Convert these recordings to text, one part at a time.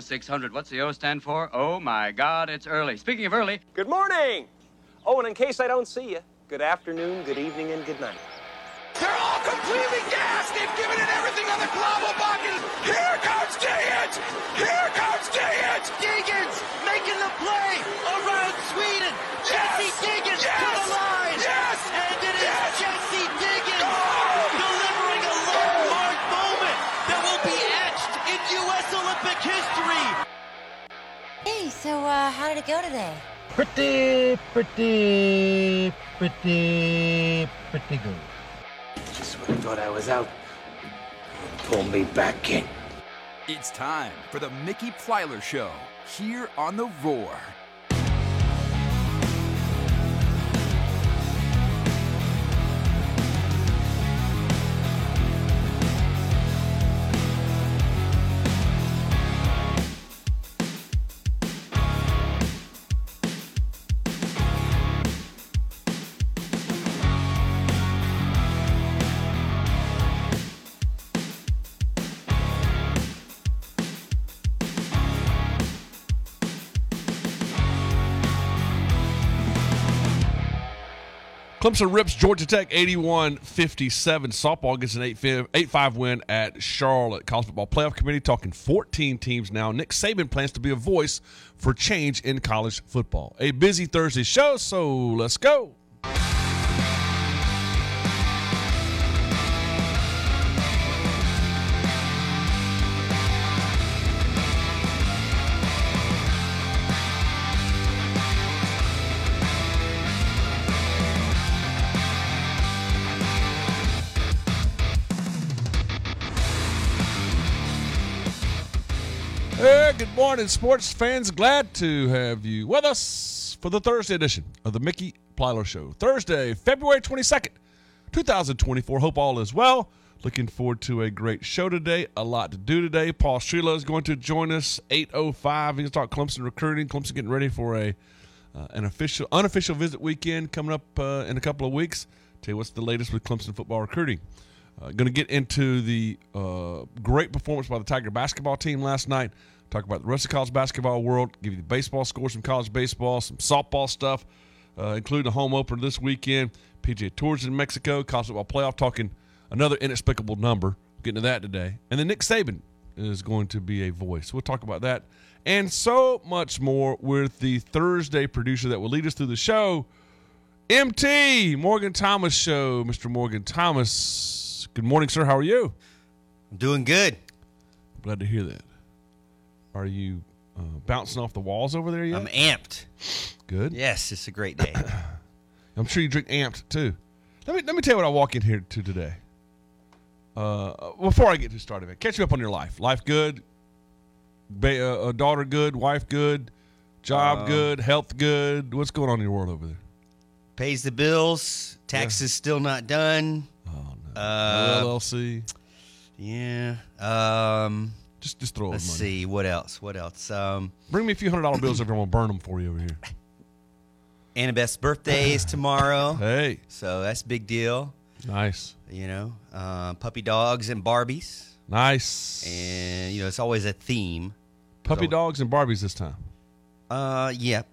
0600. What's the O stand for? Oh my God, it's early. Speaking of early, Good morning. Oh, and in case I don't see you, good afternoon, good evening, and good night. They're all completely gassed. They've given it everything on the Globalbakken. Here comes Diggins. Here comes Diggins. Diggins making the play around Sweden. Jesse Diggins Yes! to the line. Yes! And so uh, how did it go today? Pretty, pretty, pretty, pretty good. Just when I thought I was out, pull me back in. It's time for the Mickey Plyler Show here on The Roar. Clemson rips Georgia Tech 81 57. Softball gets an 8 5 win at Charlotte. College Football Playoff Committee talking 14 teams now. Nick Saban plans to be a voice for change in college football. A busy Thursday show, so let's go. Good morning, sports fans. Glad to have you with us for the Thursday edition of the Mickey Plyler Show. Thursday, February 22nd, 2024. Hope all is well. Looking forward to a great show today. A lot to do today. Paul Strelow is going to join us 8:05. He's going to talk Clemson recruiting. Clemson getting ready for a uh, an official, unofficial visit weekend coming up uh, in a couple of weeks. Tell you what's the latest with Clemson football recruiting. Uh, going to get into the uh, great performance by the Tiger basketball team last night. Talk about the rest of college basketball world. Give you the baseball scores from college baseball, some softball stuff, uh, including the home opener this weekend. PGA Tours in Mexico, college football playoff. Talking another inexplicable number. Getting to that today, and then Nick Saban is going to be a voice. We'll talk about that and so much more with the Thursday producer that will lead us through the show. MT Morgan Thomas show, Mr. Morgan Thomas. Good morning, sir. How are you? I'm doing good. Glad to hear that. Are you uh, bouncing off the walls over there yet? I'm amped. Good. Yes, it's a great day. I'm sure you drink amped too. Let me let me tell you what I walk in here to today. Uh, before I get to started, man, catch you up on your life. Life good. Ba- uh, daughter good. Wife good. Job Uh, good. Health good. What's going on in your world over there? Pays the bills. Taxes still not done. Oh no. Uh, LLC. Yeah. Um. Just just throw Let's money. see what else. What else? Um. Bring me a few hundred dollar bills over. I'm gonna burn them for you over here. Annabeth's birthday is tomorrow, Hey, so that's a big deal. nice, You know, uh, puppy dogs and Barbies, nice. and you know it's always a theme. Puppy so- dogs and Barbies this time. Uh. Yep.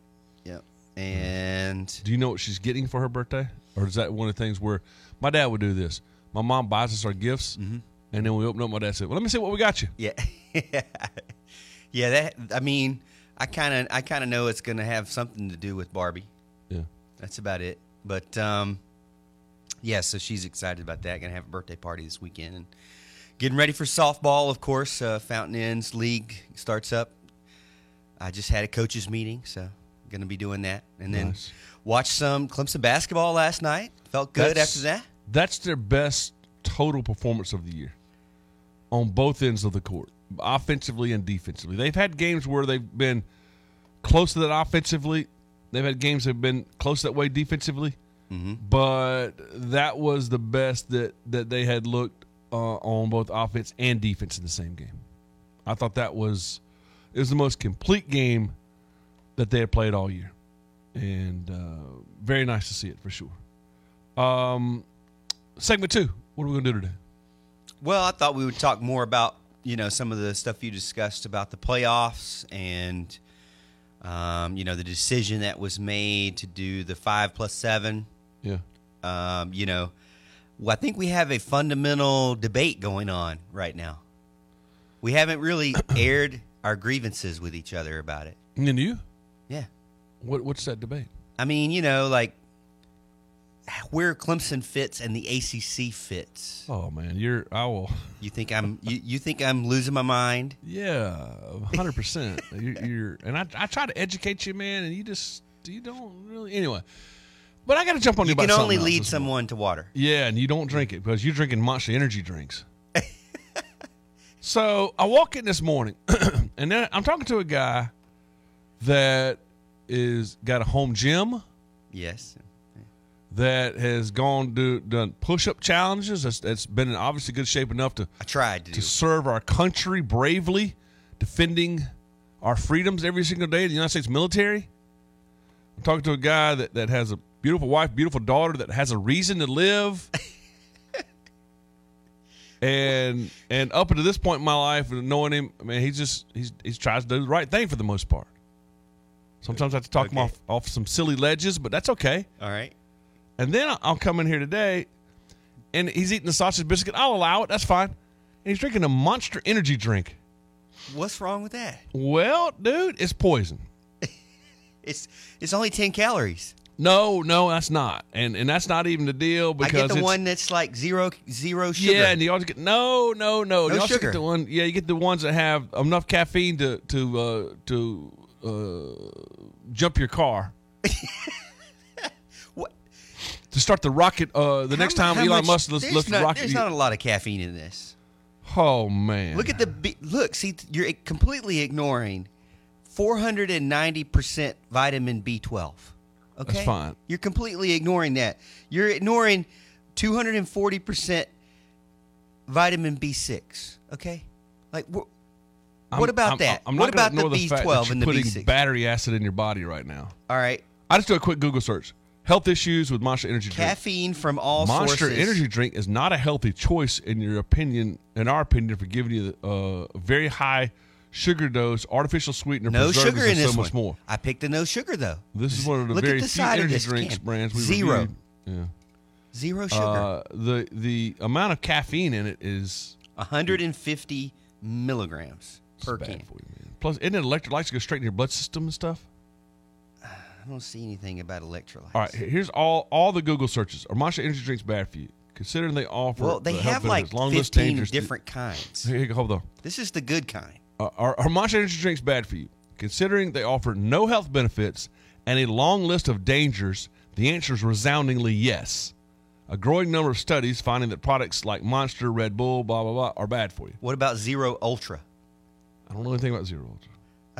Yep. And Do you know what she's getting for her birthday? Or is that one of the things where my dad would do this? My mom buys us our gifts, Mm-hmm. And then we open up. My dad said, "Well, let me see what we got you." Yeah, yeah. That I mean, I kind of, I kind of know it's going to have something to do with Barbie. Yeah, That's about it. But um, yeah, so she's excited about that. Going to have a birthday party this weekend and getting ready for softball. Of course, uh, Fountain Inn's League starts up. I just had a coaches meeting, so going to be doing that, and then Nice. watch some Clemson basketball last night. Felt good That's- after that. That's their best total performance of the year on both ends of the court, offensively and defensively. They've had games where they've been close to that offensively. They've had games that have been close that way defensively. But that was the best that, that they had looked uh, on both offense and defense in the same game. I thought that was it was the most complete game that they had played all year, and uh, very nice to see it for sure. Um, segment two. What are we gonna do today? Well, I thought we would talk more about you know, some of the stuff you discussed about the playoffs and, um, you know, the decision that was made to do the five plus seven. Yeah. Um, you know, well, I think we have a fundamental debate going on right now. We haven't really aired our grievances with each other about it. And you? Yeah. What what's that debate? I mean, you know, like where Clemson fits and the ACC fits. Oh man, you're I will. You think I'm you, you think I'm losing my mind? Yeah, hundred percent. You're and I I try to educate you, man, and you just you don't really anyway. But I got to jump on you. You can only lead someone to water. Yeah, and you don't drink it because you're drinking Monster Energy drinks. so I walk in this morning, and then I'm talking to a guy that is got a home gym Yes. That has gone do done push up challenges. That's, that's been in obviously good shape enough to I tried to. to serve our country bravely, defending our freedoms every single day of the United States military. I'm talking to a guy that, that has a beautiful wife, beautiful daughter that has a reason to live. and and up until this point in my life, and knowing him, I mean, he just he's he's tries to do the right thing for the most part. Sometimes I have to talk him off off some silly ledges, but that's okay. All right. And then I'll come in here today, and he's eating the sausage biscuit. I'll allow it. That's fine. And he's drinking a Monster Energy drink. What's wrong with that? Well, dude, it's poison. It's it's only 10 calories. No, no, that's not, and and that's not even the deal I because get the one that's like zero zero sugar. Yeah, and you also get no, no, no. No you also sugar. get the one. Yeah, you get the ones that have enough caffeine to to uh, to uh, jump your car. Start the rocket, uh, the How next time Elon much- Musk lets, there's lets the rocket. There's not a lot of caffeine in this. oh man, Look at the look. See, you're completely ignoring 490 percent vitamin B12. Okay, That's fine. You're completely ignoring that. You're ignoring 240 percent vitamin B6. Okay, like wh- I'm- what about I'm- that? I'm what not about the fact that B12 you're and the putting B6? battery acid in your body right now. All right, I just do a quick Google search. Health issues with Monster Energy drink. caffeine from all sources. Monster sources. Energy drink is not a healthy choice in your opinion, in our opinion, for giving you uh, a very high sugar dose, artificial sweetener, No sugar in this so much one. more. I picked the no sugar though. This is one of the Look very the few energy drinks can. brands we Zero. reviewed. Yeah. Zero sugar. Uh, the the amount of caffeine in it is 150 milligrams per can. you. Plus, isn't it electrolytes go straight in your blood system and stuff? Don't see anything about electrolytes. All right, here's all all the Google searches. Are Monster Energy drinks bad for you? Considering they offer Well, they the have like long list 15 dangerous- different kinds. Here hold on. This is the good kind. Uh, are, are Monster Energy drinks bad for you? Considering they offer no health benefits and a long list of dangers, the answer is resoundingly yes. A growing number of studies finding that products like Monster, Red Bull, blah blah blah, are bad for you. What about Zero Ultra? I don't know anything about Zero Ultra.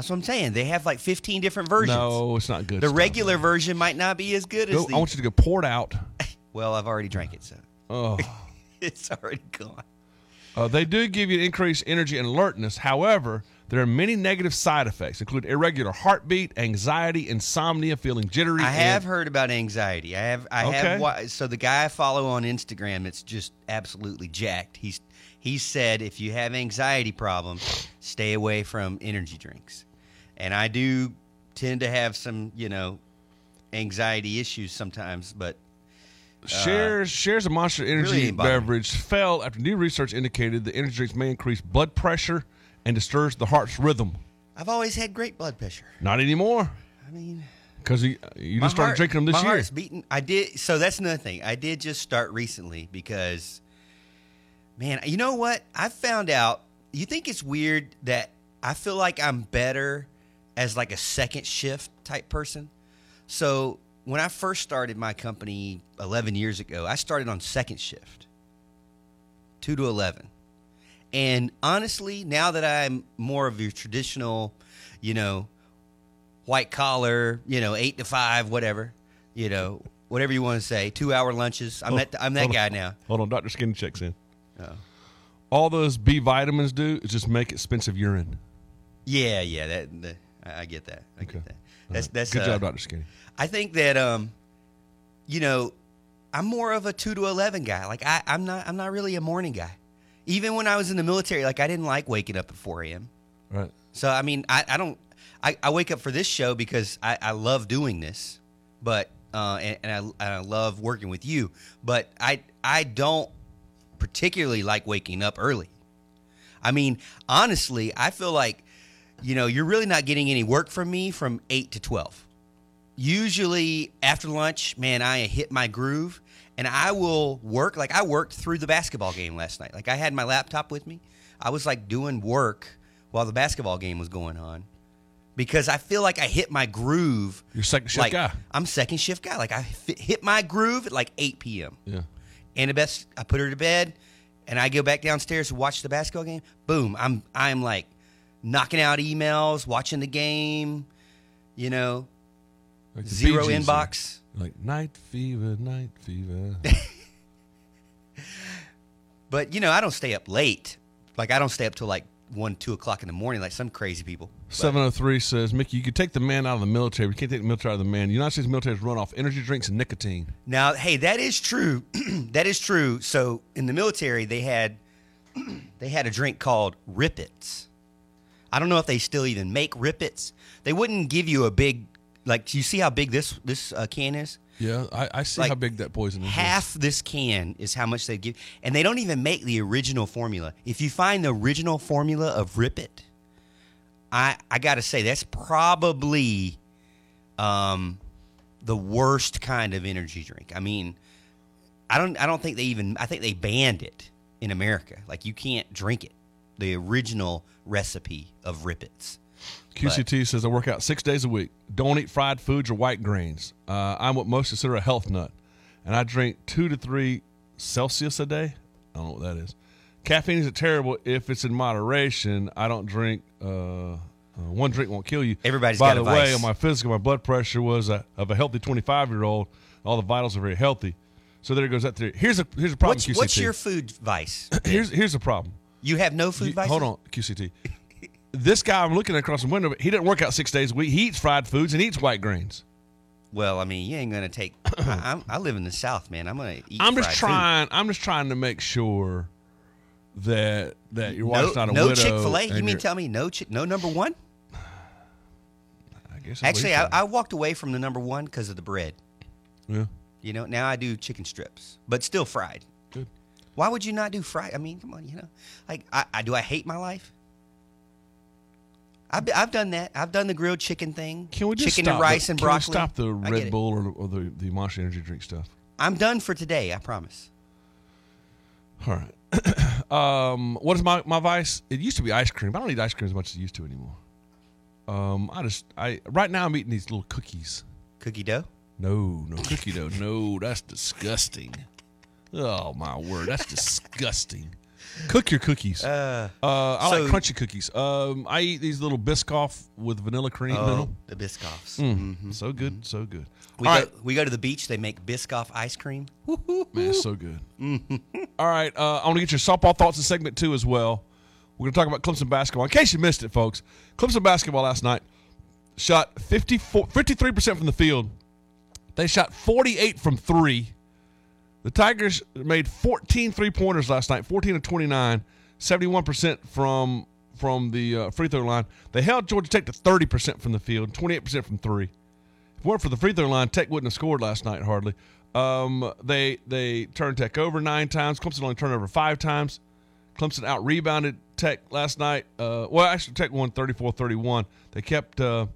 That's what I'm saying. They have like 15 different versions. No, it's not good. the stuff. regular version might not be as good as Go, the. I want you to go pour it out. well, I've already drank it, so Oh. it's already gone. Uh, they do give you increased energy and alertness. However, there are many negative side effects, include irregular heartbeat, anxiety, insomnia, feeling jittery. I have heard about anxiety. I have. I Okay. have. So the guy I follow on Instagram, it's just absolutely jacked. He's he said if you have anxiety problems, stay away from energy drinks. And I do tend to have some, you know, anxiety issues sometimes, but uh, Shares shares of Monster Energy me. beverage fell after new research indicated the energy drinks may increase blood pressure and disturbs the heart's rhythm. I've always had great blood pressure. Not anymore, I mean, because you, uh, you just started heart- drinking them this my year. heart's beating. I did. So that's another thing. I did just start recently because, man, you know what? I found out. You think it's weird that I feel like I'm better as like a second shift type person. So when I first started my company 11 years ago, I started on second shift, two to 11. And honestly, now that I'm more of your traditional, you know, white collar, you know, eight to five, whatever, you know, whatever you want to say, two hour lunches. I'm that I'm that hold on. guy now. Hold on, Doctor Skinny checks in. Oh. All those B vitamins do is just make expensive urine. Yeah, yeah, that, that I I get that. I Okay. get that. That's Uh, that's good uh, job, Doctor Skinny. I think that um, you know, I'm more of a two to eleven guy. Like I, I'm not I'm not really a morning guy. Even when I was in the military, like I didn't like waking up at 4 a.m. Right. So I mean, I, I don't. I, I wake up for this show because I, I love doing this, but uh, and, and I, and I love working with you. But I I don't particularly like waking up early. I mean, honestly, I feel like you know you're really not getting any work from me from eight to twelve. Usually after lunch, man, I hit my groove and I will work. Like I worked through the basketball game last night. Like I had my laptop with me. I was like doing work while the basketball game was going on because I feel like I hit my groove. You're second shift like, guy. I'm second shift guy. Like I hit my groove at like 8 p.m. Yeah. And the best, I put her to bed, and I go back downstairs to watch the basketball game. Boom! I'm I'm like knocking out emails, watching the game. You know, Like zero inbox. Like night fever, night fever. But you know, I don't stay up late. Like I don't stay up till like one, two o'clock in the morning, like some crazy people. But- 703 says, Mickey, you could take the man out of the military, but you can't take the military out of the man. The United States military is run off energy drinks and nicotine. Now, hey, that is true. that is true. So in the military, they had they had a drink called Rip Its. I don't know if they still even make Rip Its. They wouldn't give you a big like. You see how big this this uh, can is? Yeah, I, I see Like, how big that poison is. Half this can is how much they give, and they don't even make the original formula. If you find the original formula of Rip It, I I gotta say that's probably um, the worst kind of energy drink. I mean, I don't I don't think they even I think they banned it in America. Like you can't drink it. The original recipe of Rip Its. QCT says I work out six days a week. Don't eat fried foods or white grains. Uh, I'm what most consider a health nut, and I drink two to three Celsius a day. I don't know what that is. Caffeine isn't terrible if it's in moderation. I don't drink. Uh, uh, one drink won't kill you. Everybody's By the a way, on my physical, my blood pressure was a, of a healthy 25 year old. All the vitals are very healthy. So there it goes that theory. Here's a here's a problem. What's, what's your food vice? here's here's a problem. You have no food You- hold on, QCT. this guy I'm looking at across the window, but he doesn't work out six days a week. He eats fried foods and eats white grains. Well, I mean, you ain't gonna take. I, I'm, I live in the South, man. I'm gonna eat. I'm just fried food. trying. I'm just trying to make sure that that your No, wife's not a no widow. Chick Fil A. You mean tell me no chick, no number one? I guess Actually, I, I walked away from the number one because of the bread. yeah. You know, now I do chicken strips, but still fried. Why would you not do fried? I mean, come on, you know, like I, I do. I hate my life. I've, I've done that. I've done the grilled chicken thing. Can we just chicken stop and rice the, and can broccoli? We stop the Red. Bull or, or the the Monster Energy drink stuff? I'm done for today. I promise. All right. um, what is my my vice? It used to be ice cream. I don't eat ice cream as much as I used to anymore. Um, I just I right now I'm eating these little cookies. Cookie dough. No, no cookie dough. No, that's disgusting. Oh my word, that's disgusting. Cook your cookies. Uh, Uh, I so- like crunchy cookies. Um, I eat these little Biscoff with vanilla cream in oh, them. the Biscoffs. Mm, So good, so good. We All go, right, we go to the beach. They make Biscoff ice cream. man, it's so good. All right, uh, I want to get your softball thoughts in segment two as well. We're going to talk about Clemson basketball. In case you missed it, folks, Clemson basketball last night shot 54, 53% from the field. They shot 48 from three. The Tigers made 14 three pointers last night, 14 of 29, 71% from from the uh, free throw line. They held Georgia Tech to 30% from the field, 28% from three. If it weren't for the free throw line, Tech wouldn't have scored last night hardly. Um, they they turned Tech over nine times. Clemson only turned over five times. Clemson out rebounded Tech last night. Uh, well, actually, Tech won 34 31. They kept. Uh,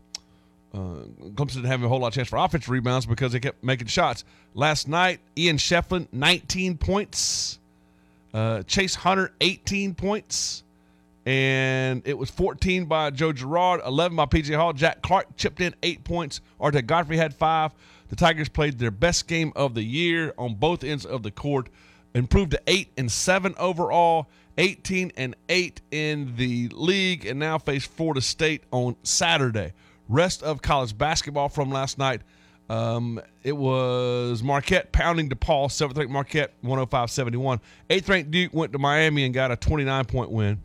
uh, Clemson didn't have a whole lot of chance for offensive rebounds because they kept making shots. Last night, Ian Schieffelin, 19 points. Uh, Chase Hunter, 18 points. And it was 14 by Joe Girard, 11 by PJ Hall. Jack Clark chipped in eight points. RJ Godfrey had five. The Tigers played their best game of the year on both ends of the court. Improved to 8 and 7 overall, 18 and 8 in the league, and now face Florida State on Saturday. Rest of college basketball from last night. Um, it was Marquette pounding DePaul, 7th ranked Marquette, 105 71. 8th ranked Duke went to Miami and got a 29 point win.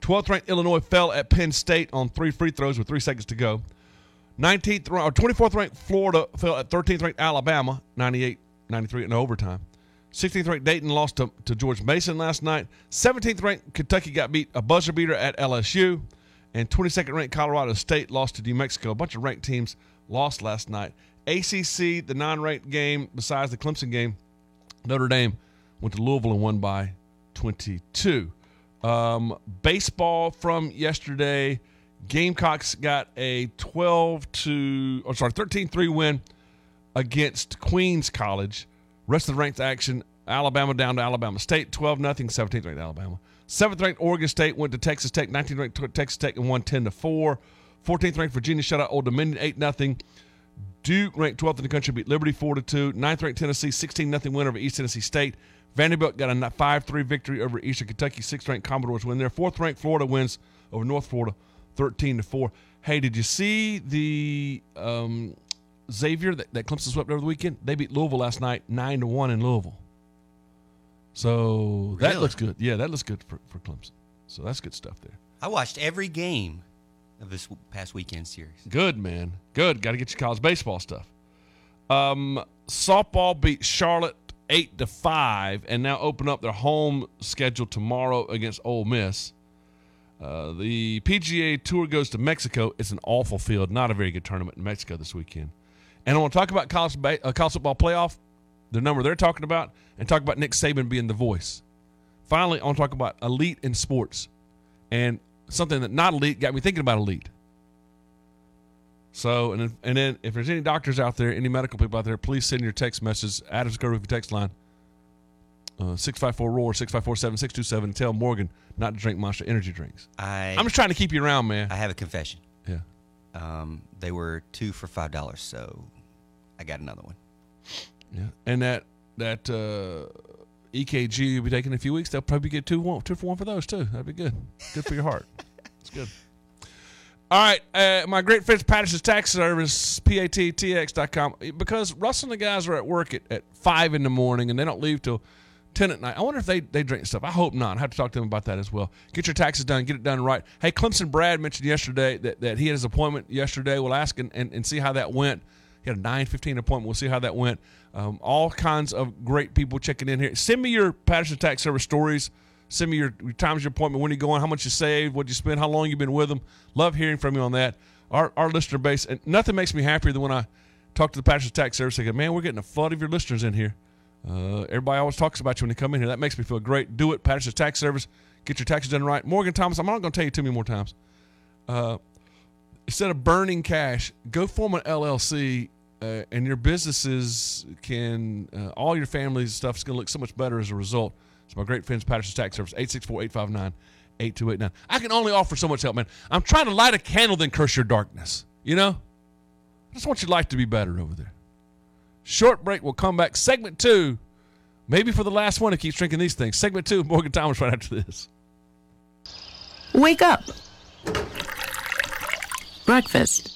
12th ranked Illinois fell at Penn State on three free throws with three seconds to go. 19th or 24th ranked Florida fell at 13th ranked Alabama, 98 93 in overtime. 16th ranked Dayton lost to, to George Mason last night. 17th ranked Kentucky got beat a buzzer beater at LSU. And 22nd ranked Colorado State lost to New Mexico. A bunch of ranked teams lost last night. ACC, the non ranked game, besides the Clemson game, Notre Dame went to Louisville and won by 22. Um, baseball from yesterday. Gamecocks got a 12 to, or sorry, 13 3 win against Queens College. Rest of the ranked action Alabama down to Alabama State, 12 0, 17th ranked Alabama. 7th ranked Oregon State went to Texas Tech, 19th ranked Texas Tech and won 10 to 4. 14th ranked Virginia shut out Old Dominion 8 0. Duke ranked 12th in the country beat Liberty 4 to 2. 9th ranked Tennessee 16 0 win over East Tennessee State. Vanderbilt got a 5 3 victory over Eastern Kentucky. 6th ranked Commodores win there. 4th ranked Florida wins over North Florida 13 to 4. Hey, did you see the um, Xavier that, that Clemson swept over the weekend? They beat Louisville last night 9 to 1 in Louisville. So that Really? looks good. Yeah, that looks good for, for Clemson. So that's good stuff there. I watched every game of this past weekend series. Good, man. Good. Got to get your college baseball stuff. Um, softball beat Charlotte eight to five, and now open up their home schedule tomorrow against Ole Miss. Uh, the PGA Tour goes to Mexico. It's an awful field, not a very good tournament in Mexico this weekend. And I want to talk about college, ba- uh, college football playoff, the number they're talking about, and talk about Nick Saban being the voice. Finally, I want to talk about elite in sports, and something that not elite got me thinking about elite. So, and then, and then if there's any doctors out there, any medical people out there, please send your text message. Adams Go Rookie text line uh, 654 Roar 654 7627 and tell Morgan not to drink Monster Energy drinks. I I'm just trying to keep you around, man. I have a confession. Yeah. Um, they were two for five dollars, so I got another one. Yeah. And that that uh, EKG you'll be taking in a few weeks, they'll probably get two one two for one for those too. That'd be good. Good for your heart. It's good. All right, uh, my great friends Patterson's Tax Service, pattx.com. Because Russell and the guys are at work at, at 5 in the morning and they don't leave till 10 at night. I wonder if they, they drink stuff. I hope not. I have to talk to them about that as well. Get your taxes done, get it done right. Hey, Clemson Brad mentioned yesterday that, that he had his appointment yesterday. We'll ask and, and, and see how that went. He had a 9.15 appointment. We'll see how that went. Um, all kinds of great people checking in here. Send me your Patterson Tax Service stories. Send me your, your times your appointment, when you going, how much you saved, what you spent, how long you been with them. Love hearing from you on that. Our, our listener base, and nothing makes me happier than when I talk to the Patterson Tax Service. They go, man, we're getting a flood of your listeners in here. Uh, everybody always talks about you when they come in here. That makes me feel great. Do it, Patterson's Tax Service. Get your taxes done right. Morgan Thomas, I'm not going to tell you too many more times. Uh, instead of burning cash, go form an LLC, uh, and your businesses can, uh, all your family's stuff is going to look so much better as a result. So my great friends, Patterson's Tax Service, 864-859-8289. I can only offer so much help, man. I'm trying to light a candle, then curse your darkness. You know? I just want your life to be better over there. Short break. We'll come back. Segment two, maybe for the last one who keeps drinking these things. Segment two, Morgan Thomas right after this. Wake up. Breakfast.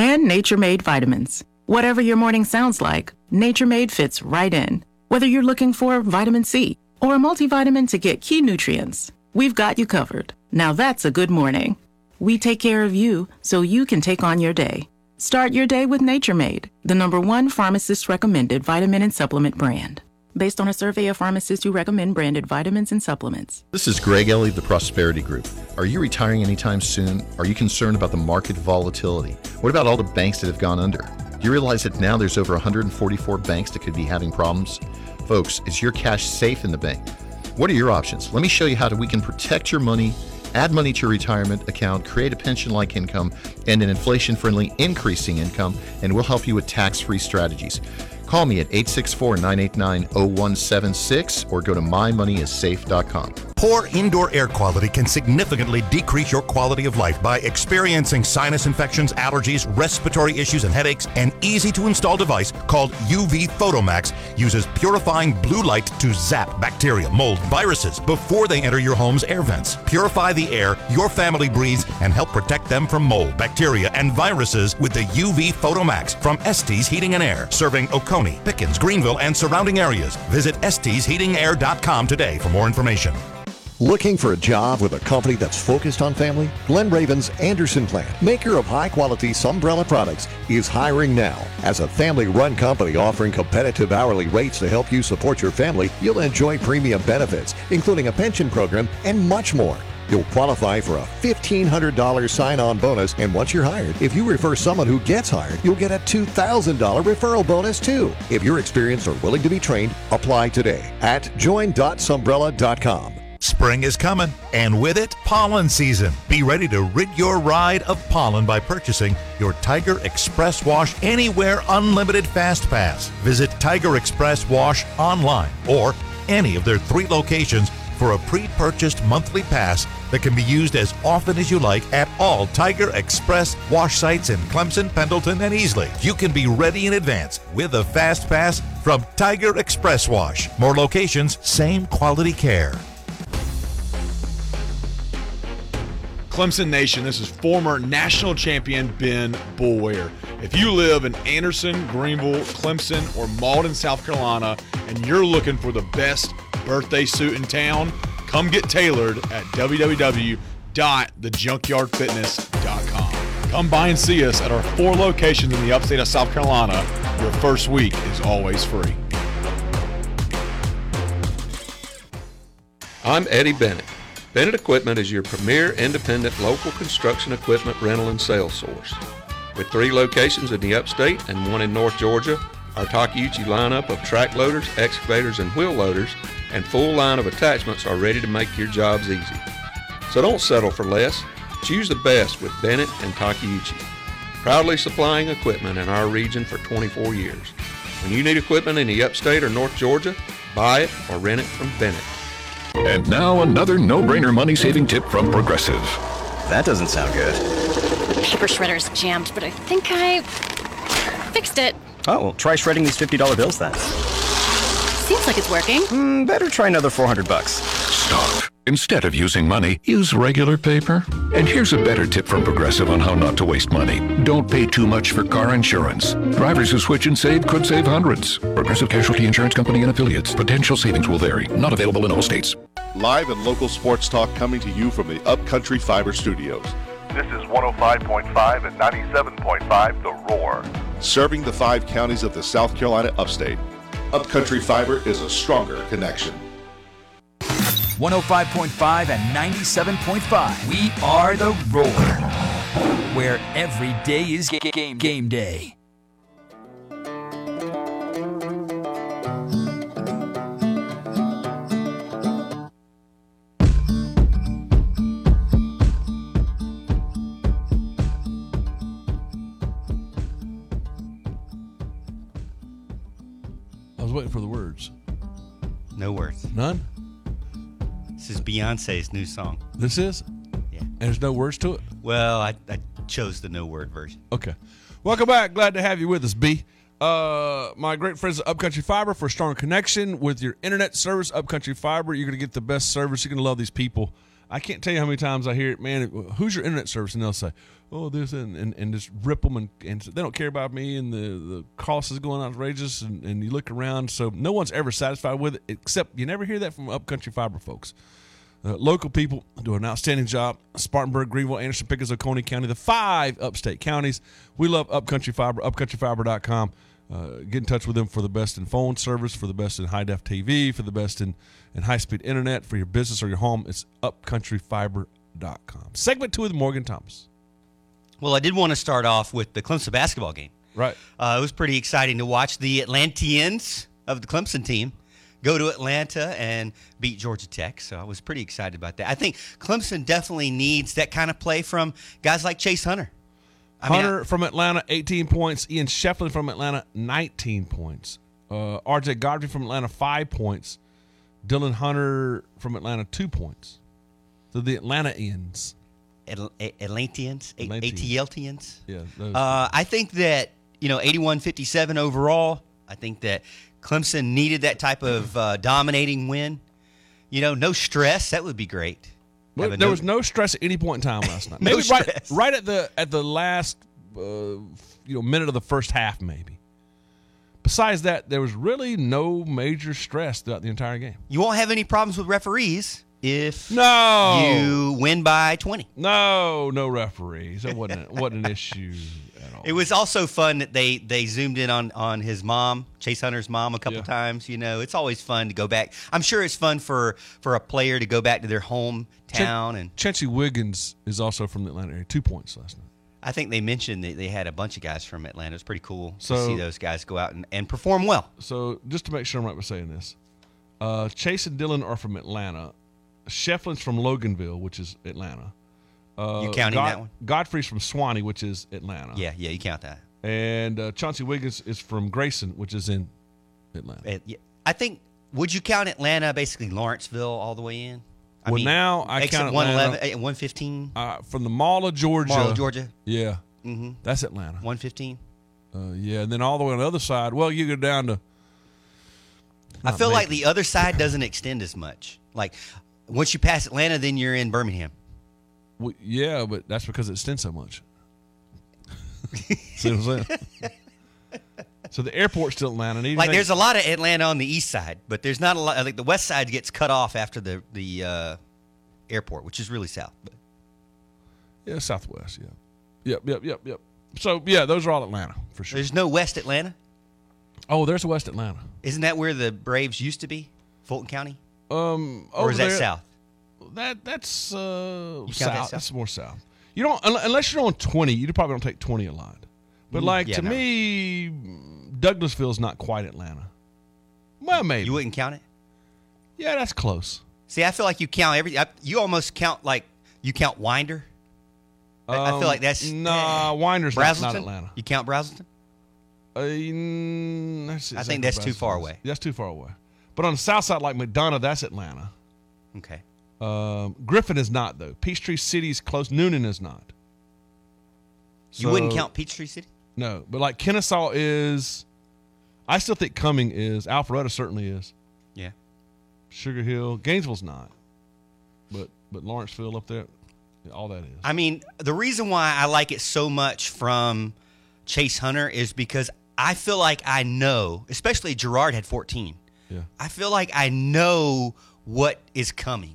And Nature Made vitamins. Whatever your morning sounds like, Nature Made fits right in. Whether you're looking for vitamin C or a multivitamin to get key nutrients, we've got you covered. Now that's a good morning. We take care of you so you can take on your day. Start your day with Nature Made, the number one pharmacist recommended vitamin and supplement brand. Based on a survey of pharmacists who recommend branded vitamins and supplements. This is Greg Ellie of the Prosperity Group. Are you retiring anytime soon? Are you concerned about the market volatility? What about all the banks that have gone under? Do you realize that now there's over 144 banks that could be having problems? Folks, is your cash safe in the bank? What are your options? Let me show you how we can protect your money, add money to your retirement account, create a pension like income, and an inflation friendly increasing income, and we'll help you with tax free strategies. Call me at 864 989 0176 or go to mymoneyissafe.com. Poor indoor air quality can significantly decrease your quality of life by experiencing sinus infections, allergies, respiratory issues, and headaches. An easy to install device called UV Photomax uses purifying blue light to zap bacteria, mold, viruses before they enter your home's air vents. Purify the air your family breathes and help protect them from mold, bacteria, and viruses with the UV Photomax from Estes Heating and Air, serving Oconee, Pickens, Greenville, and surrounding areas. Visit estesheatingair.com today for more information. Looking for a job with a company that's focused on family? Glen Raven's Anderson Plant, maker of high quality Sunbrella products, is hiring now. As a family run company offering competitive hourly rates to help you support your family, you'll enjoy premium benefits, including a pension program and much more. You'll qualify for a $1,500 sign on bonus, and once you're hired, if you refer someone who gets hired, you'll get a $2,000 referral bonus too. If you're experienced or willing to be trained, apply today at join.sunbrella.com. Spring is coming, and with it, pollen season. Be ready to rid your ride of pollen by purchasing your Tiger Express Wash Anywhere Unlimited Fast Pass. Visit Tiger Express Wash online or any of their three locations for a pre purchased monthly pass that can be used as often as you like at all Tiger Express wash sites in Clemson, Pendleton, and Easley. You can be ready in advance with a fast pass from Tiger Express Wash. More locations, same quality care. Clemson Nation, this is former national champion Ben Boulware. If you live in Anderson, Greenville, Clemson, or Mauldin, South Carolina, and you're looking for the best birthday suit in town, come get tailored at www.thejunkyardfitness.com. Come by and see us at our four locations in the upstate of South Carolina. Your first week is always free. I'm Eddie Bennett. Bennett Equipment is your premier independent local construction equipment rental and sales source. With three locations in the upstate and one in North Georgia, our Takeuchi lineup of track loaders, excavators, and wheel loaders and full line of attachments are ready to make your jobs easy. So don't settle for less. Choose the best with Bennett and Takeuchi. Proudly supplying equipment in our region for 24 years. When you need equipment in the upstate or North Georgia, buy it or rent it from Bennett. And now another no-brainer money-saving tip from Progressive. That doesn't sound good. Paper shredder's jammed, but I think I fixed it. Oh, well, try shredding these $50 bills then. Seems like it's working. Mm, better try another 400 bucks. Stop. Instead of using money, use regular paper. And here's a better tip from Progressive on how not to waste money. Don't pay too much for car insurance. Drivers who switch and save could save hundreds. Progressive Casualty Insurance Company and affiliates. Potential savings will vary. Not available in all states. Live and local sports talk coming to you from the Upcountry Fiber Studios. This is 105.5 and 97.5 The Roar. Serving the five counties of the South Carolina upstate. Upcountry Fiber is a stronger connection. 105.5 and 97.5. We are the Roar, where every day is game, game day. Beyonce's new song. This is? Yeah. And there's no words to it? Well, I, I chose the no word version. Okay. Welcome back. Glad to have you with us, B. Uh, my great friends at Upcountry Fiber for a strong connection with your internet service. Upcountry Fiber, you're going to get the best service. You're going to love these people. I can't tell you how many times I hear it, man, who's your internet service? And they'll say, oh, this, and, and, and just rip them, and, and they don't care about me, and the, the cost is going outrageous, and, and you look around. So no one's ever satisfied with it, except you never hear that from Upcountry Fiber folks. Uh, local people do an outstanding job. Spartanburg, Greenville, Anderson, Pickens, Oconee County, the five upstate counties. We love Upcountry Fiber, upcountryfiber.com. Uh, get in touch with them for the best in phone service, for the best in high def TV, for the best in, in high speed internet for your business or your home. It's upcountryfiber.com. Segment two with Morgan Thomas. Well, I did want to start off with the Clemson basketball game. Right. Uh, it was pretty exciting to watch the Atlanteans of the Clemson team go to Atlanta and beat Georgia Tech. So I was pretty excited about that. I think Clemson definitely needs that kind of play from guys like Chase Hunter. I Hunter mean, I, from Atlanta, 18 points. Ian Schieffelin from Atlanta, 19 points. Uh, RJ Godfrey from Atlanta, five points. Dillon Hunter from Atlanta, two points. So the Atlanteans. Atl- Atlanteans? ATLtians? Yeah. Uh, I think that, you know, 81 57 overall. I think that Clemson needed that type of uh, dominating win. You know, no stress. That would be great. Well, there no, was no stress at any point in time last night. no maybe right, right at the at the last uh, you know minute of the first half, maybe. Besides that, there was really no major stress throughout the entire game. You won't have any problems with referees. if No. you win by 20. No, no referees. That wasn't wasn't an issue It was also fun that they they zoomed in on on his mom, Chase Hunter's mom, a couple times. You know, it's always fun to go back. I'm sure it's fun for for a player to go back to their hometown, and Chauncey Wiggins is also from the Atlanta area. Two points last night. I think they mentioned that they had a bunch of guys from Atlanta. It's pretty cool to see those guys go out and, and perform well. So just to make sure I'm right by saying this, uh, Chase and Dylan are from Atlanta. Schieffelin's from Loganville, which is Atlanta. Uh, You counting that one? Godfrey's from Suwanee, which is Atlanta. Yeah, yeah, you count that. And uh, Chauncey Wiggins is from Grayson, which is in Atlanta. Uh, yeah, I think. Would you count Atlanta basically Lawrenceville all the way in? I well, mean, now I exit count 111, Atlanta, eh, 115, uh, from the Mall of Georgia. Mall of Georgia. Yeah, mm-hmm. that's Atlanta. 115. Uh, yeah, and then all the way on the other side. Well, you go down to. I feel like the other side doesn't extend as much. Like once you pass Atlanta, then you're in Birmingham. Well, yeah, but that's because it extends so much. See what I'm saying? so the airport's still Atlanta. Like anything- there's a lot of Atlanta on the east side, but there's not a lot. Like the west side gets cut off after the the uh, airport, which is really south. But Yeah, Southwest. Yeah. Yep, yep, yep, yep. So yeah, those are all Atlanta for sure. there's no West Atlanta. Oh, there's West Atlanta. Isn't that where the Braves used to be, Fulton County? Um, Or is that south? That that's uh, You count that south. That's more south. You don't unless you're on twenty. You probably don't take twenty a lot. But Mm, like yeah, to no. me, Douglasville's not quite Atlanta. Well, maybe You wouldn't count it. Yeah, that's close. See, I feel like you count every. I- You almost count like you count Winder. I, I Um, feel like that's nah. Winder's not, not Atlanta. You count Braselton? Uh, mm, that's I think that's too far away. That's too far away. But on the south side, like McDonough, that's Atlanta. Okay. Um, Griffin is not though. Peachtree City's close. Newnan is not. you wouldn't So- count Peachtree City. No, but like Kennesaw is. I still think Cumming is. Alpharetta certainly is. Yeah. Sugar Hill, Gainesville's not. But but Lawrenceville up there, all that is. I mean, the reason why I like it so much from Chase Hunter is because I feel like I know, especially Girard had 14. Yeah. I feel like I know what is coming.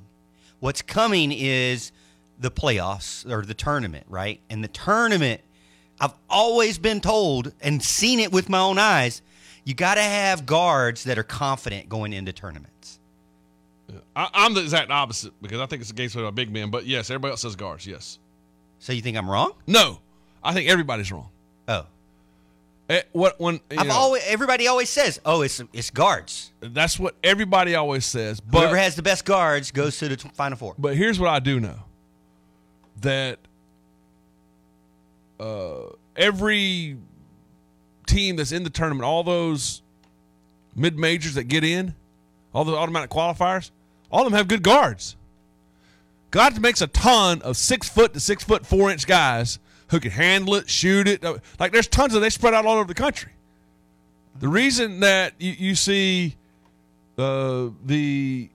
What's coming is the playoffs or the tournament, right? And the tournament, I've always been told and seen it with my own eyes, you got to have guards that are confident going into tournaments. I, I'm the exact opposite because I think it's against a big man. But yes, everybody else says guards. Yes. So you think I'm wrong? No, I think everybody's wrong. Oh. Eh, what when I've know, always everybody always says, "Oh, it's it's guards." That's what everybody always says. But Whoever has the best guards goes to the t- final four. But here's what I do know: that uh, every team that's in the tournament, all those mid majors that get in, all the automatic qualifiers, all of them have good guards. God makes a ton of six foot to six foot four inch guys who can handle it, shoot it. Like there's tons of they spread out all over the country. The reason that you, you see uh, the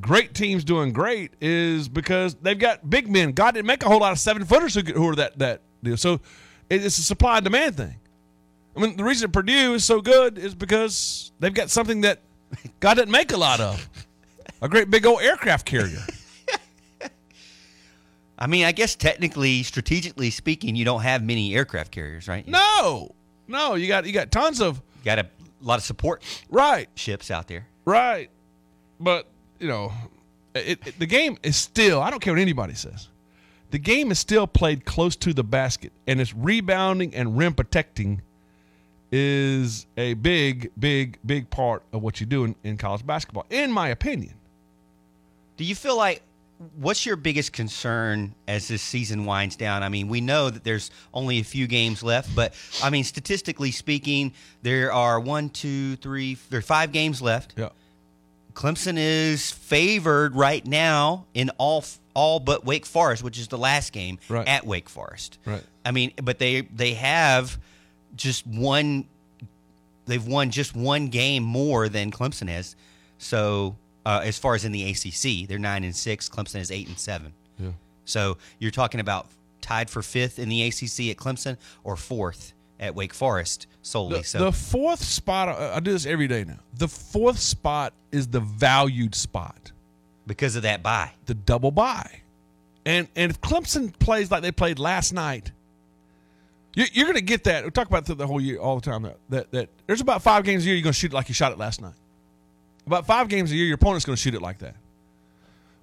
great teams doing great is because they've got big men. God didn't make a whole lot of seven footers who, who are that that deal. So it's a supply and demand thing. I mean, the reason Purdue is so good is because they've got something that God didn't make a lot of a great big old aircraft carrier. I mean, I guess technically, strategically speaking, you don't have many aircraft carriers, right? No, no, you got you got tons of You got a lot of support right ships out there. Right. But, you know, it, it- the game is still, I don't care what anybody says, the game is still played close to the basket, and its rebounding and rim protecting is a big, big, big part of what you do in, in college basketball, in my opinion. Do you feel like what's your biggest concern as this season winds down? I mean, we know that there's only a few games left, but I mean, statistically speaking, there are one, two, three, there are five games left. Yeah. Clemson is favored right now in all all but Wake Forest, which is the last game Right. at Wake Forest. Right. I mean, but they they have just one. They've won just one game more than Clemson has. So uh, as far as in the ACC, they're nine and six. Clemson is eight and seven. Yeah. So you're talking about tied for fifth in the ACC at Clemson or fourth at Wake Forest solely. The, so the fourth spot, I do this every day now. The fourth spot is the valued spot. because of that bye. The double bye. And and if Clemson plays like they played last night, you, you're going to get that. We talk about the whole year all the time. That, that that there's about five games a year you're going to shoot like you shot it last night. About five games a year, your opponent's going to shoot it like that.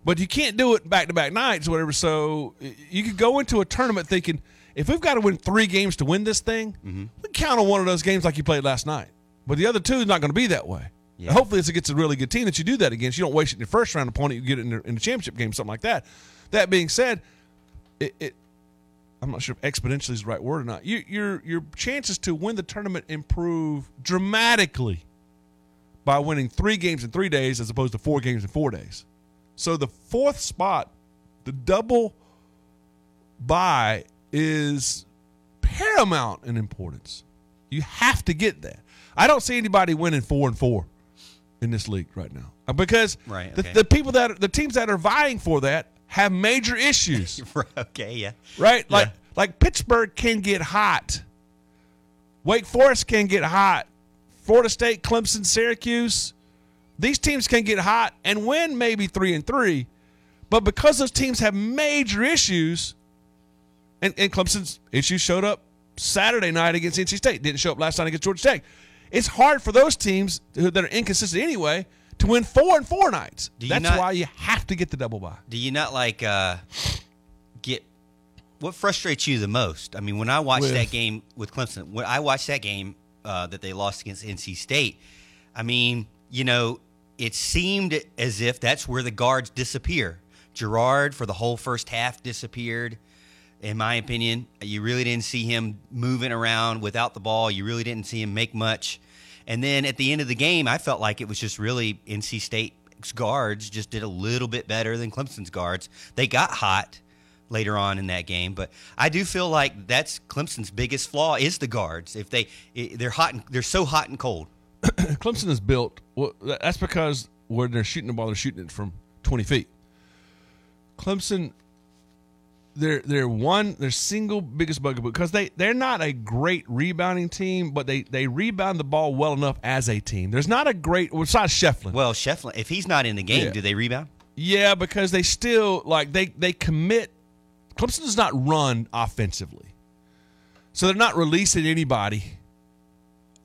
But you can't do it back to back nights, or whatever. So you could go into a tournament thinking, if we've got to win three games to win this thing, mm-hmm. we count on one of those games like you played last night. But the other two is not going to be that way. Yeah. Hopefully, it's against a really good team that you do that against. You don't waste it in your first round opponent. You get it in the, in the championship game, something like that. That being said, it, it I'm not sure if exponentially is the right word or not. You, your your chances to win the tournament improve dramatically by winning three games in three days as opposed to four games in four days. So the fourth spot, the double bye, is paramount in importance. You have to get that. I don't see anybody winning four and four in this league right now Uh, because Right, the, okay. the people that are, the teams that are vying for that have major issues. okay, yeah. right? Like like Pittsburgh can get hot. Wake Forest can get hot. Florida State, Clemson, Syracuse. These teams can get hot and win maybe three and three, but because those teams have major issues, and, and Clemson's issues showed up Saturday night against NC State, didn't show up last night against Georgia Tech. It's hard for those teams that are inconsistent anyway to win four and four nights. Do you That's not- why you have to get the double bye. Do you not like uh, get what frustrates you the most? I mean, when I watched With- that game with Clemson, when I watched that game uh, that they lost against NC State, I mean, you know, it seemed as if that's where the guards disappear. Girard for the whole first half disappeared. In my opinion, you really didn't see him moving around without the ball. You really didn't see him make much. And then at the end of the game, I felt like it was just really NC State's guards just did a little bit better than Clemson's guards. They got hot later on in that game, but I do feel like that's Clemson's biggest flaw is the guards. If they they're hot and they're so hot and cold. Clemson is built. Well, that's because when they're shooting the ball, they're shooting it from 20 feet. Clemson, they're they're one their single biggest bugaboo because they they're not a great rebounding team, but they they rebound the ball well enough as a team. There's not a great besides Schieffelin. Well, Schieffelin, if he's not in the game, Yeah. do they rebound? Yeah, because they still like they they commit. Clemson does not run offensively, so they're not releasing anybody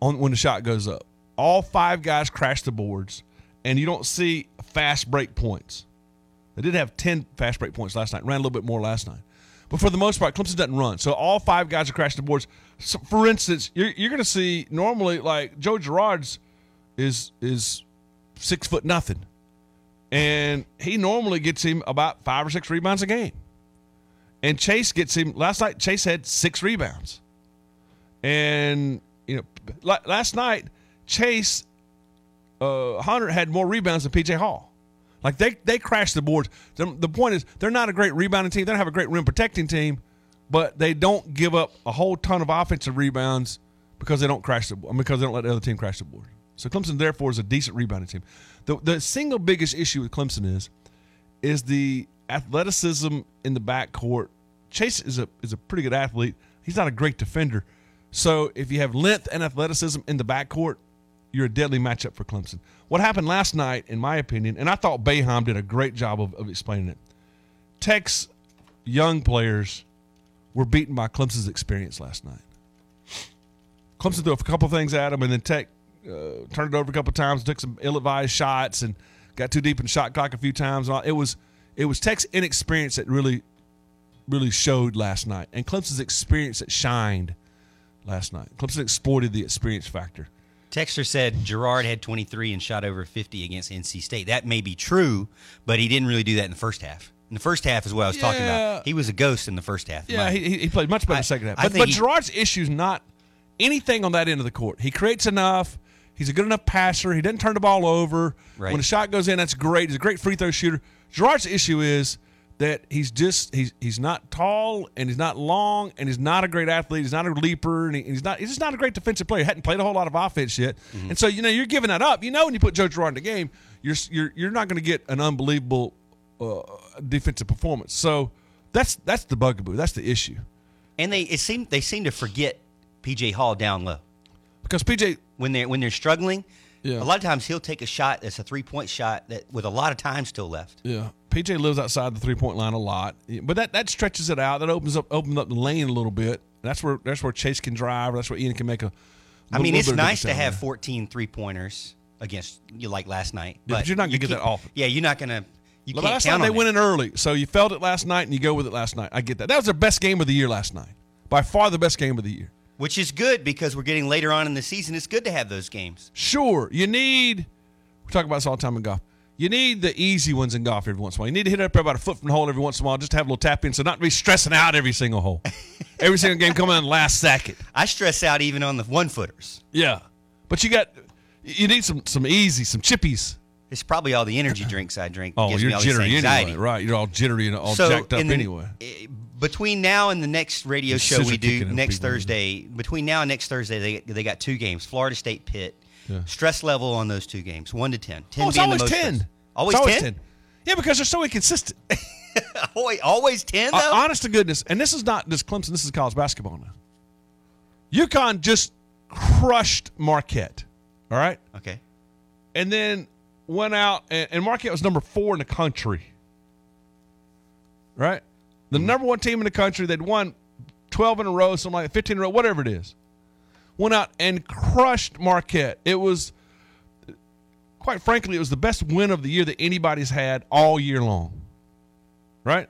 on when the shot goes up. All five guys crash the boards, and you don't see fast break points. They did have ten fast break points last night. Ran a little bit more last night, but for the most part, Clemson doesn't run. So all five guys are crashing the boards. So for instance, you're, you're going to see normally like Joe Girard's is is six foot nothing and he normally gets him about five or six rebounds a game. And Chase gets him last night. Chase had six rebounds, and you know, last night Chase uh, Hunter had more rebounds than PJ Hall. Like they they crashed the boards. The, the point is they're not a great rebounding team. They don't have a great rim protecting team, but they don't give up a whole ton of offensive rebounds because they don't crash the because they don't let the other team crash the board. So Clemson therefore is a decent rebounding team. The the single biggest issue with Clemson is is the athleticism in the backcourt. Chase is a is a pretty good athlete. He's not a great defender. So if you have length and athleticism in the backcourt, you're a deadly matchup for Clemson. What happened last night, in my opinion, and I thought Bayham did a great job of, of explaining it. Tech's young players were beaten by Clemson's experience last night. Clemson threw a couple things at them, and then Tech uh, turned it over a couple times, took some ill-advised shots, and got too deep in shot clock a few times. It was it was Tech's inexperience that really really showed last night, and Clemson's experience that shined last night. Clemson exploited the experience factor. Texter said Girard had 23 and shot over 50 against NC State. That may be true, but he didn't really do that in the first half. In the first half is what I was talking about. He was a ghost in the first half. Yeah, he, he played much better in the second half. But, but he- Girard's issue is not anything on that end of the court. He creates enough. He's a good enough passer. He doesn't turn the ball over. Right. When a shot goes in, that's great. He's a great free throw shooter. Girard's issue is that he's just he's he's not tall and he's not long and he's not a great athlete. He's not a leaper and he- he's not he's just not a great defensive player. He hadn't played a whole lot of offense yet, Mm-hmm. and so you know you're giving that up. You know when you put Joe Girard in the game, you're you're you're not going to get an unbelievable uh, defensive performance. So that's that's the bugaboo. That's the issue. and they it seemed they seem to forget PJ Hall down low because PJ when they when they're struggling, Yeah. A lot of times he'll take a shot that's a three point shot that with a lot of time still left. Yeah, PJ lives outside the three point line a lot, but that, that stretches it out. That opens up opens up the lane a little bit. That's where that's where Chase can drive. That's where Ian can make a. I mean, it's nice to have there. 14 three pointers against you like last night. Yeah, but you're not gonna get that often. Yeah, you're not gonna. You But can't last count night they went in early, so you felt it last night and you go with it last night. I get that. That was their best game of the year last night, by far the best game of the year. Which is good because we're getting later on in the season. It's good to have those games. Sure, you need. We talk about this all the time in golf. You need the easy ones in golf every once in a while. You need to hit it up about a foot from the hole every once in a while, just to have a little tap in, so not to be stressing out every single hole. every single game coming in last second. I stress out even on the one footers. Yeah, but you got you need some some easy, some chippies. It's probably all the energy drinks I drink. Oh, gives you're all jittery anyway, right? You're all jittery and all So, jacked up the- anyway. Eh, Between now and the next radio show we do next. Thursday, between now and next Thursday, they they got two games: Florida State, Pitt. Yeah. Stress level on those two games, one to ten. Ten Oh, it's always ten. stress. Always, It's always 10? Yeah, because they're so inconsistent. always, always ten. Though. Uh, honest to goodness, and this is not just Clemson. This is college basketball now. UConn just crushed Marquette. All right, okay. and then went out and, and Marquette was number four in the country. Right, the number one team in the country. They'd won twelve in a row, something like fifteen in a row, whatever it is. Went out and crushed Marquette. It was, quite frankly, it was the best win of the year that anybody's had all year long. Right.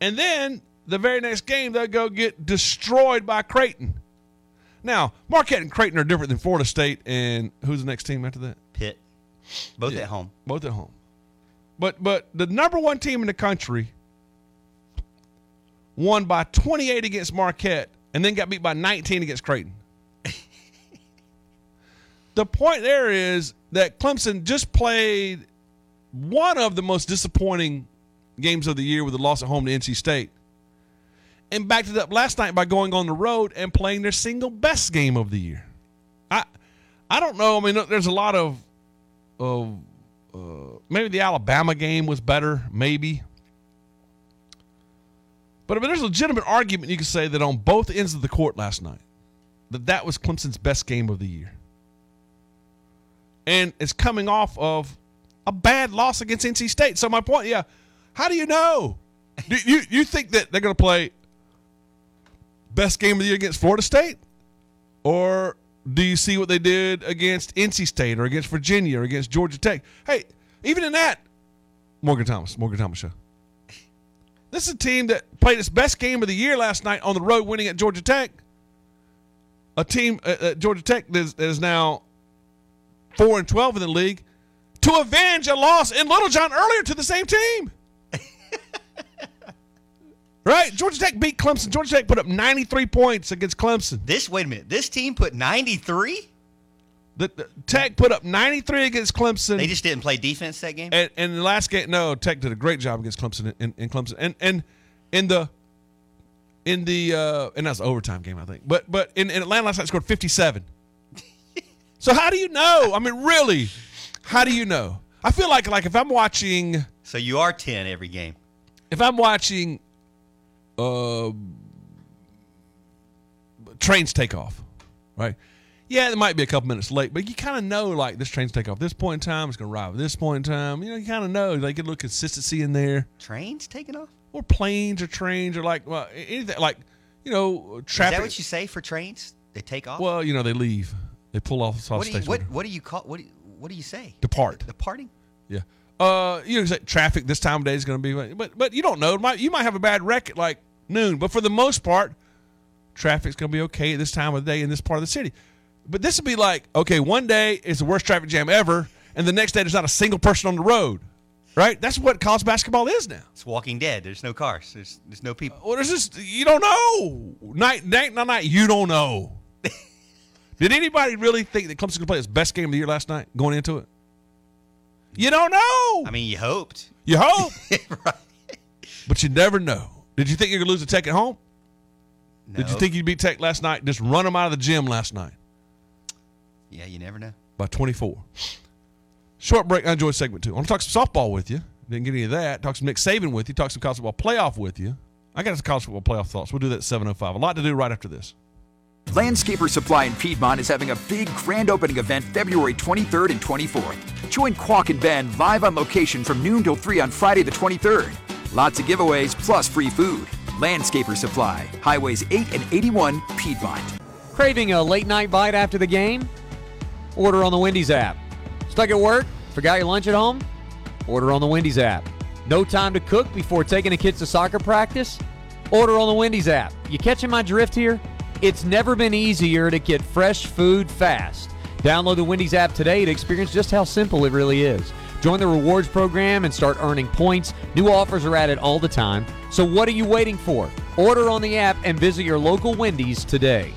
And then the very next game, they'll go get destroyed by Creighton. Now, Marquette and Creighton are different than Florida State and who's the next team after that? Pitt, both Yeah. at home. Both at home. But but the number one team in the country won by 28 against Marquette and then got beat by 19 against Creighton. the point there is that Clemson just played one of the most disappointing games of the year with a loss at home to NC State. And backed it up last night by going on the road and playing their single best game of the year. I I don't know. I mean, there's a lot of of uh, maybe the Alabama game was better, maybe. But I mean, there's a legitimate argument you could say that on both ends of the court last night, that that was Clemson's best game of the year, and it's coming off of a bad loss against NC State. So my point, yeah, how do you know? Do you you think that they're going to play best game of the year against Florida State, or do you see what they did against NC State or against Virginia or against Georgia Tech? Hey, even in that, Morgan Thomas, Morgan Thomas show. This is a team that played its best game of the year last night on the road, winning at Georgia Tech. A team uh, at Georgia Tech that is, that is now four and twelve in the league to avenge a loss in Littlejohn earlier to the same team. right? Georgia Tech beat Clemson. Georgia Tech put up 93 points against Clemson. This wait a minute. This team put 93. The, the Tech put up 93 against Clemson. They just didn't play defense that game. and, and the last game, no, Tech did a great job against Clemson in, in Clemson, and and in the in the uh, and that's an overtime game, I think. But but in, in Atlanta last night scored 57. so how do you know? I mean, really, how do you know? I feel like like if I'm watching, So you are 10 every game. if I'm watching, uh, trains take off, right? Yeah, it might be a couple minutes late, but you kind of know like this train's take off this point in time. It's going to arrive at this point in time. You know, you kind of know. Like get a little consistency in there. Trains taking off? Or planes or trains or like well anything like you know traffic. Is that what you say for trains? They take off. well, you know they leave. They pull off the what do you station. what, what do you call what do you, what do you say? Depart. Departing. Yeah. Uh, you know, say traffic this time of day is going to be, but but you don't know. It might, you might have a bad wreck at like noon, but for the most part, traffic's going to be okay at this time of the day in this part of the city. But this would be like, okay, one day is the worst traffic jam ever, and the next day there's not a single person on the road, right? That's what college basketball is now. It's Walking Dead. There's no cars. There's there's no people. Well, there's just you don't know. Night, night, night, night. You don't know. Did anybody really think that Clemson could play its best game of the year last night going into it? You don't know. I mean, you hoped. You hope, right. but you never know. Did you think you could lose to Tech at home? Did you think you'd beat Tech last night? Just run them out of the gym last night Yeah, you never know. by 24. Short break. I enjoyed segment two. I want to talk some softball with you. Didn't get any of that. Talk some Nick Saban with you. Talk some college football playoff with you. I got some college football playoff thoughts. We'll do that at 7.05. A lot to do right after this. Landscaper Supply in Piedmont is having a big grand opening event February 23rd and 24th. Join Quack and Ben live on location from noon till 3 on Friday the 23rd. Lots of giveaways plus free food. Landscaper Supply, Highways 8 and 81, Piedmont. Craving a late night bite after the game? Order on the Wendy's app. Stuck at work? Forgot your lunch at home? Order on the Wendy's app. No time to cook before taking the kids to soccer practice? Order on the Wendy's app. You catching my drift here? It's never been easier to get fresh food fast. Download the Wendy's app today to experience just how simple it really is. Join the rewards program and start earning points. New offers are added all the time. So what are you waiting for? Order on the app and visit your local Wendy's today.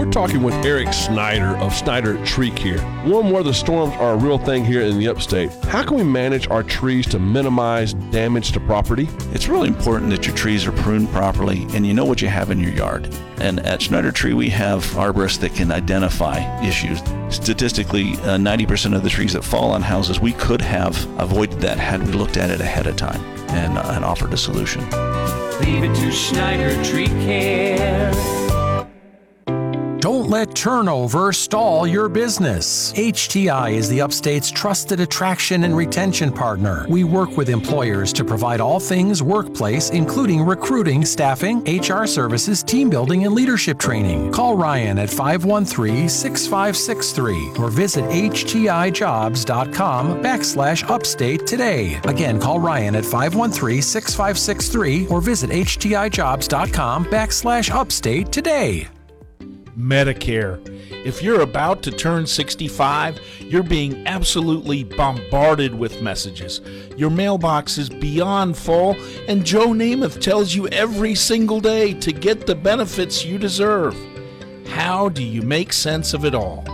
We're talking with Eric Snyder of Snyder Tree Care. Warm the storms are a real thing here in the upstate. How can we manage our trees to minimize damage to property? It's really important that your trees are pruned properly and you know what you have in your yard. And at Schneider Tree, we have arborists that can identify issues. Statistically, uh, 90% of the trees that fall on houses, we could have avoided that had we looked at it ahead of time and, uh, and offered a solution. Leave it to Schneider Tree Care. Let turnover stall your business. HTI is the Upstate's trusted attraction and retention partner. We work with employers to provide all things workplace, including recruiting, staffing, HR services, team building, and leadership training. Call Ryan at 513 6563 or visit HTIjobs.com backslash upstate today. Again, call Ryan at 513 6563 or visit HTIjobs.com backslash upstate today. Medicare. If you're about to turn 65, you're being absolutely bombarded with messages. Your mailbox is beyond full, and Joe Namath tells you every single day to get the benefits you deserve. How do you make sense of it all?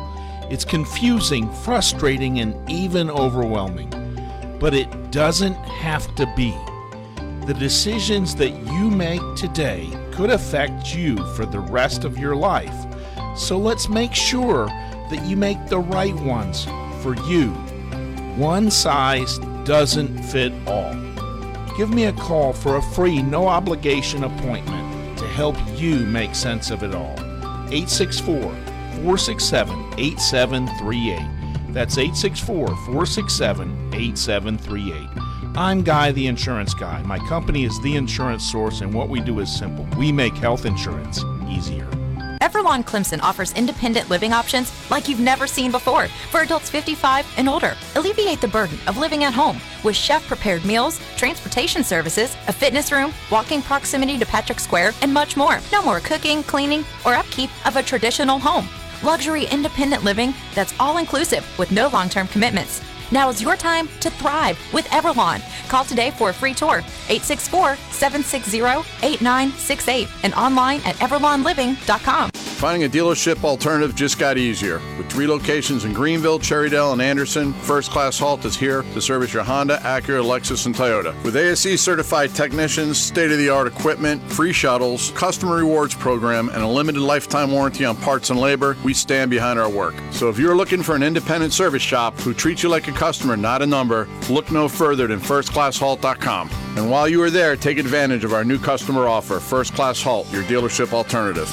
It's confusing, frustrating, and even overwhelming. But it doesn't have to be. The decisions that you make today could affect you for the rest of your life. So let's make sure that you make the right ones for you. One size doesn't fit all. Give me a call for a free, no obligation appointment to help you make sense of it all. 864 467 8738. That's 864 467 8738. I'm Guy, the insurance guy. My company is the insurance source, and what we do is simple we make health insurance easier. Everlon Clemson offers independent living options like you've never seen before for adults 55 and older. Alleviate the burden of living at home with chef prepared meals, transportation services, a fitness room, walking proximity to Patrick Square, and much more. No more cooking, cleaning, or upkeep of a traditional home. Luxury independent living that's all inclusive with no long term commitments. Now is your time to thrive with Everlon. Call today for a free tour, 864 760 8968, and online at everlonliving.com. Finding a dealership alternative just got easier. With three locations in Greenville, Cherrydale, and Anderson, First Class Halt is here to service your Honda, Acura, Lexus, and Toyota. With ASE certified technicians, state of the art equipment, free shuttles, customer rewards program, and a limited lifetime warranty on parts and labor, we stand behind our work. So if you're looking for an independent service shop who treats you like a customer, not a number, look no further than firstclasshalt.com. And while you are there, take advantage of our new customer offer, First Class Halt, your dealership alternative.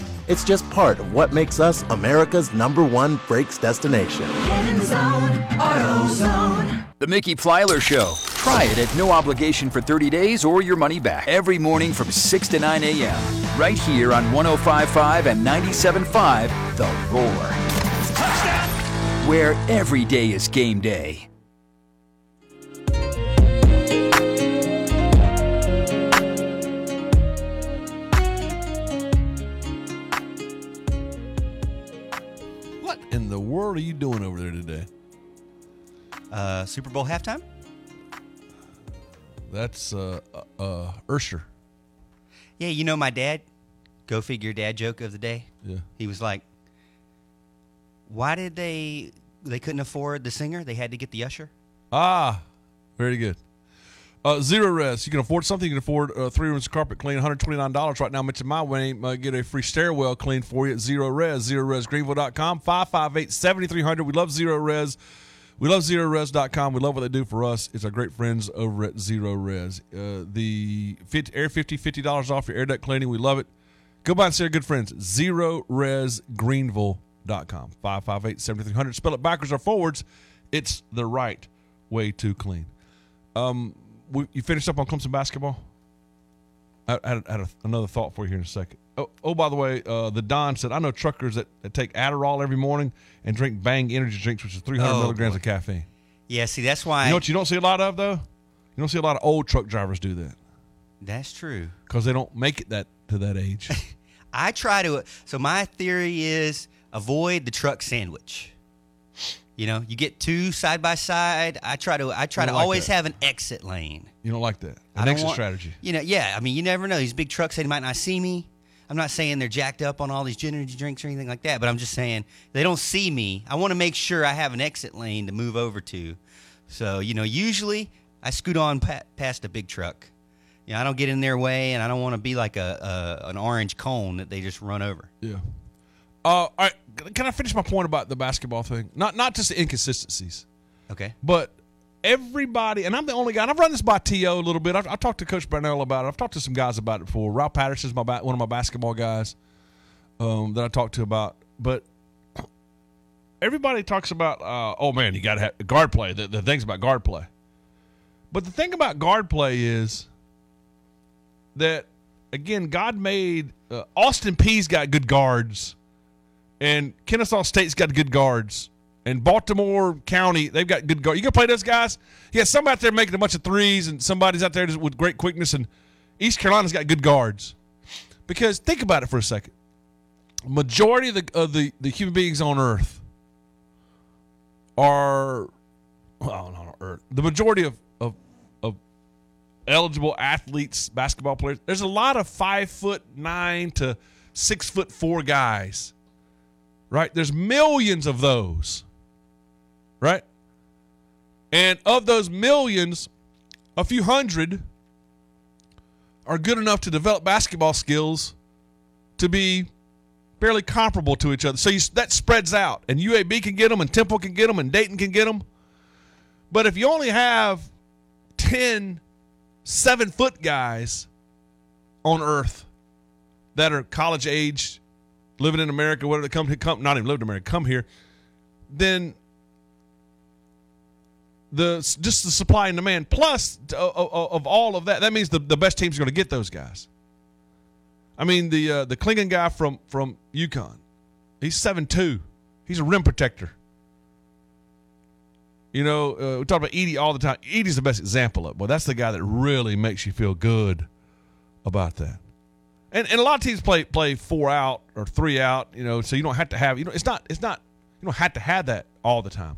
It's just part of what makes us America's number one brakes destination. Zone. The Mickey Plyler Show. Try it at no obligation for 30 days or your money back. Every morning from 6 to 9 a.m. Right here on 1055 and 97.5 The Roar. Touchdown! Where every day is game day. World are you doing over there today? Uh, Super Bowl halftime? That's uh, uh, uh Usher. Yeah, you know my dad. Go figure, dad joke of the day. Yeah. He was like, "Why did they? They couldn't afford the singer. They had to get the usher." Ah, Very good. Uh, Zerorez. You can afford something. You can afford uh, three rooms of carpet clean, $129 right now. Mention my name. Uh, get a free stairwell clean for you at Zerorez. Zero res greenville.com. 558 7300. We love Zerorez. We love Zerorez.com. We love what they do for us. It's our great friends over at Zerorez. Uh, the 50, Air 50, $50 off your air duct cleaning. We love it. Go by and see our good friends. ZerorezGreenville.com. 558 7300. Spell it backwards or forwards. It's the right way to clean. Um, we, you finished up on Clemson basketball? I, I had, I had a, another thought for you here in a second. Oh, oh by the way, uh, the Don said, I know truckers that, that take Adderall every morning and drink Bang energy drinks, which is 300 Oh, milligrams boy. of caffeine. Yeah, see, that's why. You know what you don't see a lot of, though? You don't see a lot of old truck drivers do that that's true. because they don't make it that to that age. I try to. So my theory is avoid the truck sandwich. You know, you get two side by side. I try to. I try to like always that. have an exit lane. you don't like that. An exit want- strategy. You know, yeah. I mean, you never know. These big trucks, they might not see me. I'm not saying they're jacked up on all these energy drinks or anything like that, but I'm just saying they don't see me. I want to make sure I have an exit lane to move over to. So, you know, usually I scoot on pa- past a big truck. You know, I don't get in their way, and I don't want to be like a, a an orange cone that they just run over. Yeah. Uh, all right. Can I finish my point about the basketball thing? Not not just the inconsistencies. Okay. But everybody, and I'm the only guy. And I've run this by To a little bit. I've, I've talked to Coach Brownell about it. I've talked to some guys about it before. Rob Patterson's my one of my basketball guys um, that I talked to about. But everybody talks about, uh, oh man, you got to have guard play. The, the things about guard play. But the thing about guard play is that again, God made uh, Austin Peay's got good guards, and Kennesaw State's got good guards, and Baltimore County they've got good guards. You gonna play those guys? Yeah, somebody out there making a bunch of threes, and somebody's out there with great quickness, and East Carolina's got good guards. Because think about it for a second, majority of the of the, the human beings on Earth are well, not on Earth. The majority of of of eligible athletes, basketball players. There's a lot of five foot nine to six foot four guys, right? There's millions of those, right? And of those millions, a few hundred are good enough to develop basketball skills to be fairly comparable to each other. So you, that spreads out, and UAB can get them, and Temple can get them, and Dayton can get them. But if you only have 10 seven foot guys on earth that are college age, living in America, they come, come not even live in America, come here, then the just the supply and demand plus uh, of all of that, that means the, the best teams are going to get those guys. I mean the uh, the Clingan guy from from UConn, he's seven two, he's a rim protector. You know, uh, we talk about Edey all the time. Edey's the best example of. Well, that's the guy that really makes you feel good about that. And and a lot of teams play play four out or three out. You know, so you don't have to have. You know, it's not it's not you don't have to have that all the time.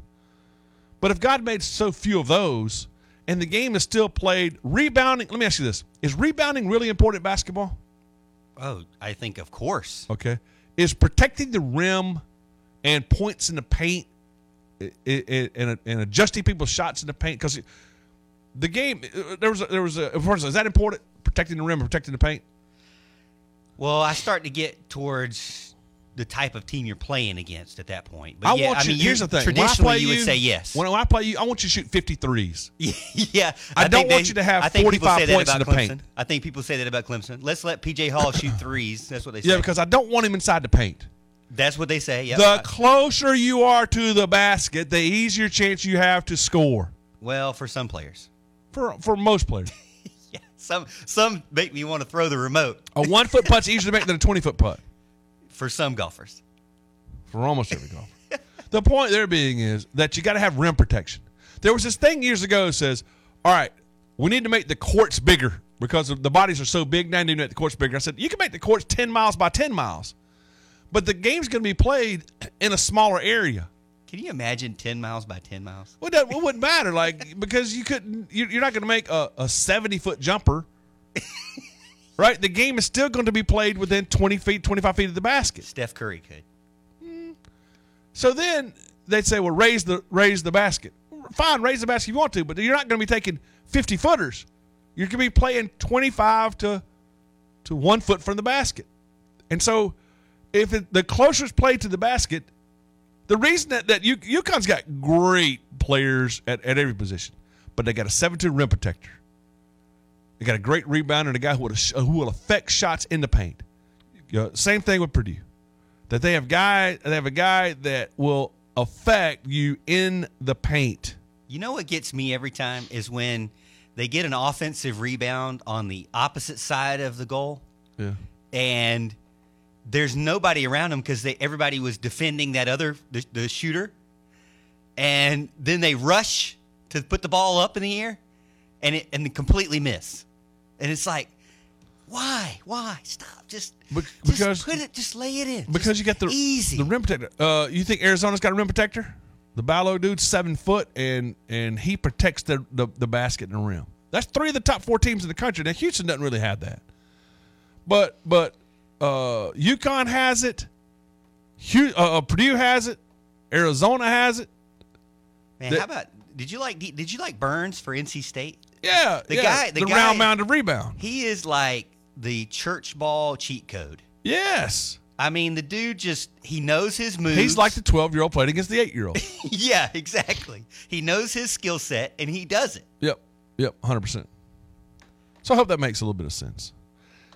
But if God made so few of those, and the game is still played, rebounding. Let me ask you this: Is rebounding really important in basketball? Oh, I think of course. Okay. Is protecting the rim and points in the paint and, and adjusting people's shots in the paint because the game uh, there was a, there was a of course is that important protecting the rim and protecting the paint Well, I start to get towards the type of team you're playing against at that point. But I yeah, want I you mean, here's you- the thing Traditionally, play you would say yes. when I play you I want you to shoot 53s yeah, I, don't think want you to have I think people 45 points in the Clemson. paint I think people say that about Clemson. Let's let PJ Hall shoot threes. That's what they say. yeah because I don't want him inside the paint That's what they say. Yep. the closer you are to the basket the easier chance you have to score well, for some players, for for most players some some make me want to throw the remote. a one foot putt's easier to make than a 20 foot putt For some golfers, for almost every golfer. the point there being is that you got to have rim protection. There was this thing years ago that says, all right, we need to make the courts bigger because the bodies are so big now. You need to make the courts bigger. I said, you can make the courts 10 miles by 10 miles, but the game's going to be played in a smaller area. Can you imagine ten miles by ten miles? Well, that it wouldn't matter, like because you couldn't. you- You're not going to make a, a 70 foot jumper, right? The game is still going to be played within 20 feet, 25 feet of the basket. Steph Curry could. Hmm. So then they'd say, "Well, raise the raise the basket." fine, raise the basket if you want to, but you're not going to be taking 50 footers. You're going to be playing 25 to to one foot from the basket. And so, if it, the closest play to the basket, the reason that, that U, UConn's got great players at, at every position, but they got a 7 rim protector. They got a great rebounder and a guy who will, who will affect shots in the paint. Same thing with Purdue. That they have guy they have a guy that will affect you in the paint. You know what gets me every time is when they get an offensive rebound on the opposite side of the goal, Yeah. and there's nobody around them because everybody was defending that other the, the shooter, and then they rush to put the ball up in the air, and it and they completely miss, and it's like, why, why, stop, just Bec- just put it, just lay it in, because you got the easy. the rim protector. Uh, you think Arizona's got a rim protector? The Ballo dude's seven foot and and he protects the, the the basket and the rim. That's three of the top four teams in the country. Now Houston doesn't really have that, but but uh, UConn has it. Uh, uh, Purdue has it. Arizona has it. Man, The- how about did you like did you like Burns for NC State? Yeah, the yeah, guy, the, the guy, round mound of rebound. He is like the church ball cheat code. Yes, I mean the dude just he knows his moves. he's like the twelve year old playing against the eight year old. yeah, exactly. He knows his skill set and he does it. Yep. Yep. Hundred percent. So I hope that makes a little bit of sense.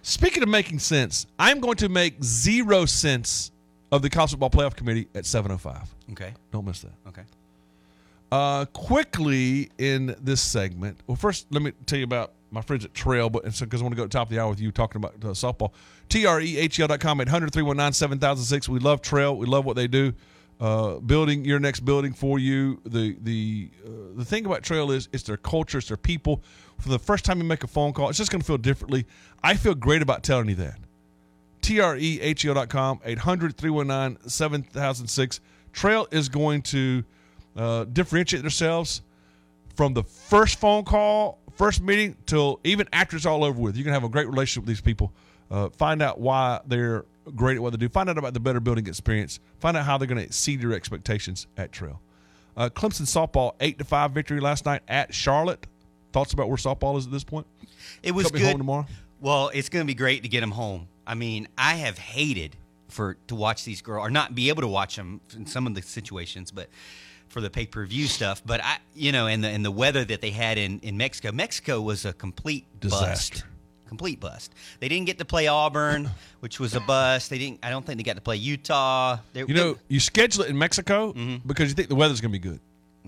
Speaking of making sense, I'm going to make zero sense of the college football playoff committee at 7:05. Okay. Don't miss that. Okay. Uh, quickly in this segment. Well, first let me tell you about my friends at Trail, but because I want to go to the top of the hour with you talking about uh, softball. E TREHL.com at 100 319 7006. We love Trail. We love what they do. Uh, building your next building for you. The the uh, the thing about Trail is it's their culture, it's their people. For the first time you make a phone call, it's just going to feel differently. I feel great about telling you that. E TREHL.com, 800 319 7006. Trail is going to uh, differentiate themselves from the first phone call, first meeting, till even after it's all over with. You can have a great relationship with these people. Uh, find out why they're great at what they do. Find out about the better building experience. Find out how they're going to exceed your expectations at Trail. Uh, Clemson softball, 8 to 5 victory last night at Charlotte. Thoughts about where softball is at this point? It was good. home tomorrow? Well, it's going to be great to get them home. I mean, I have hated for to watch these girls or not be able to watch them in some of the situations, but for the pay per view stuff. But I, you know, and the and the weather that they had in in Mexico, Mexico was a complete Disaster. bust. Complete bust. They didn't get to play Auburn, which was a bust. They didn't. I don't think they got to play Utah. They, You know, you schedule it in Mexico Mm-hmm. because you think the weather's going to be good.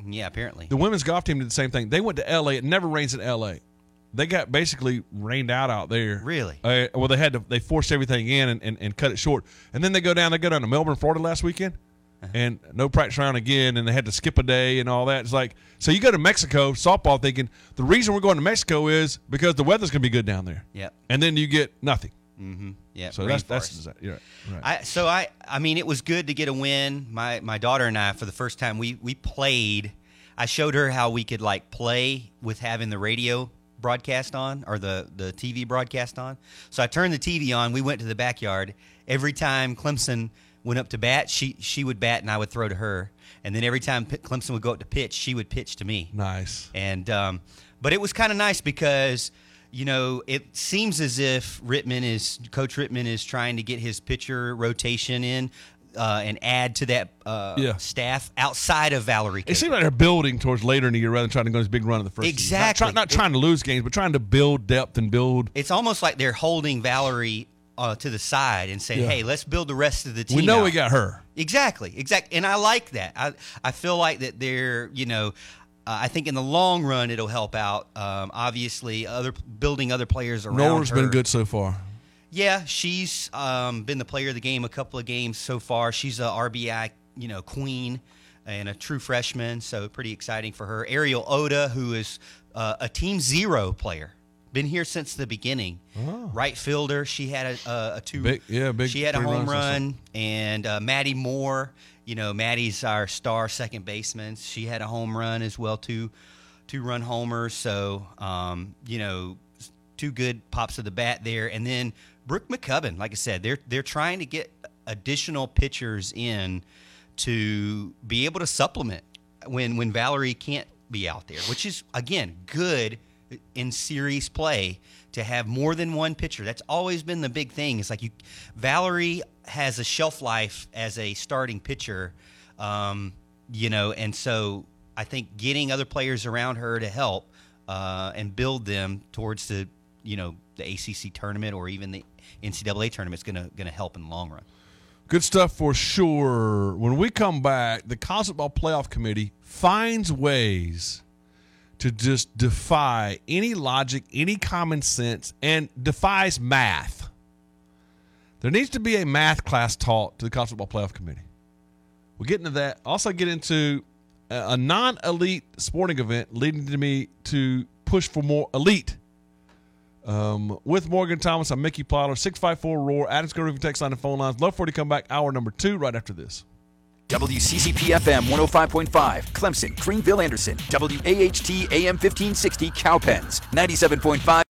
yeah, apparently. The women's golf team did the same thing. They went to L.A. It never rains in L.A. They got basically rained out out there. Really? Uh, well, they had to. They forced everything in and, and, and cut it short. And then they go down. They go down to Melbourne, Florida last weekend, Uh-huh. and no practice round again. And they had to skip a day and all that. It's like so you go to Mexico softball thinking the reason we're going to Mexico is because the weather's going to be good down there. Yep. And then you get nothing. Mm-hmm. Yeah. So that's that's right. right. I so I I mean it was good to get a win. My my daughter and I for the first time we we played. I showed her how we could like play with having the radio broadcast on or the the TV broadcast on. So I turned the TV on. We went to the backyard. Every time Clemson went up to bat, she she would bat and I would throw to her. And then every time P- Clemson would go up to pitch, she would pitch to me. nice. And um, but it was kind of nice because you know it seems as if Rittmann is Coach Rittmann is trying to get his pitcher rotation in uh, and add to that uh, Yeah. staff outside of Valerie. It seems like they're building towards later in the year rather than trying to go this big run in the first. season. Not, Exactly. try- not trying to lose games, but trying to build depth and build. It's almost like they're holding Valerie uh, to the side and say, Yeah. "Hey, let's build the rest of the team." We know out." we got her. Exactly, exactly, and I like that. I I feel like that they're you know. Uh, I think in the long run it'll help out. Um, obviously, other building other players around. Nora's been good so far. Yeah, she's um, been the player of the game a couple of games so far. She's a RBI, you know, queen and a true freshman, so pretty exciting for her. Ariel Oda, who is uh, a Team Zero player, been here since the beginning. Right fielder, she had a, a, a two. Oh. Big- yeah, big She had a home runs, I saw. run, and uh, Maddie Moore. You know, Maddie's our star second baseman. She had a home run as well, too. Two run homers. So, um, you know, two good pops of the bat there. And then Brooke McCubbin, like I said, they're they're trying to get additional pitchers in to be able to supplement when when Valerie can't be out there, which is again good in series play to have more than one pitcher. That's always been the big thing. It's like you, Valerie has a shelf life as a starting pitcher, um, you know, and so I think getting other players around her to help uh, and build them towards the you know the ACC tournament or even the NCAA tournament is gonna gonna help in the long run. Good stuff for sure. When we come back, the College Football Playoff Committee finds ways to just defy any logic, any common sense, and defies math. There needs to be a math class taught to the College Football Playoff Committee. We'll get into that. Also, get into a non elite sporting event leading to me to push for more elite. Um, with Morgan Thomas, I'm Mickey Plyler, 654 Roar, Adams Go Roofing text line and phone lines. Love for you to come back. Hour number two right after this. WCCP FM 105.5, Clemson, Greenville, Anderson, WAHT AM 1560, Cowpens, 97.5.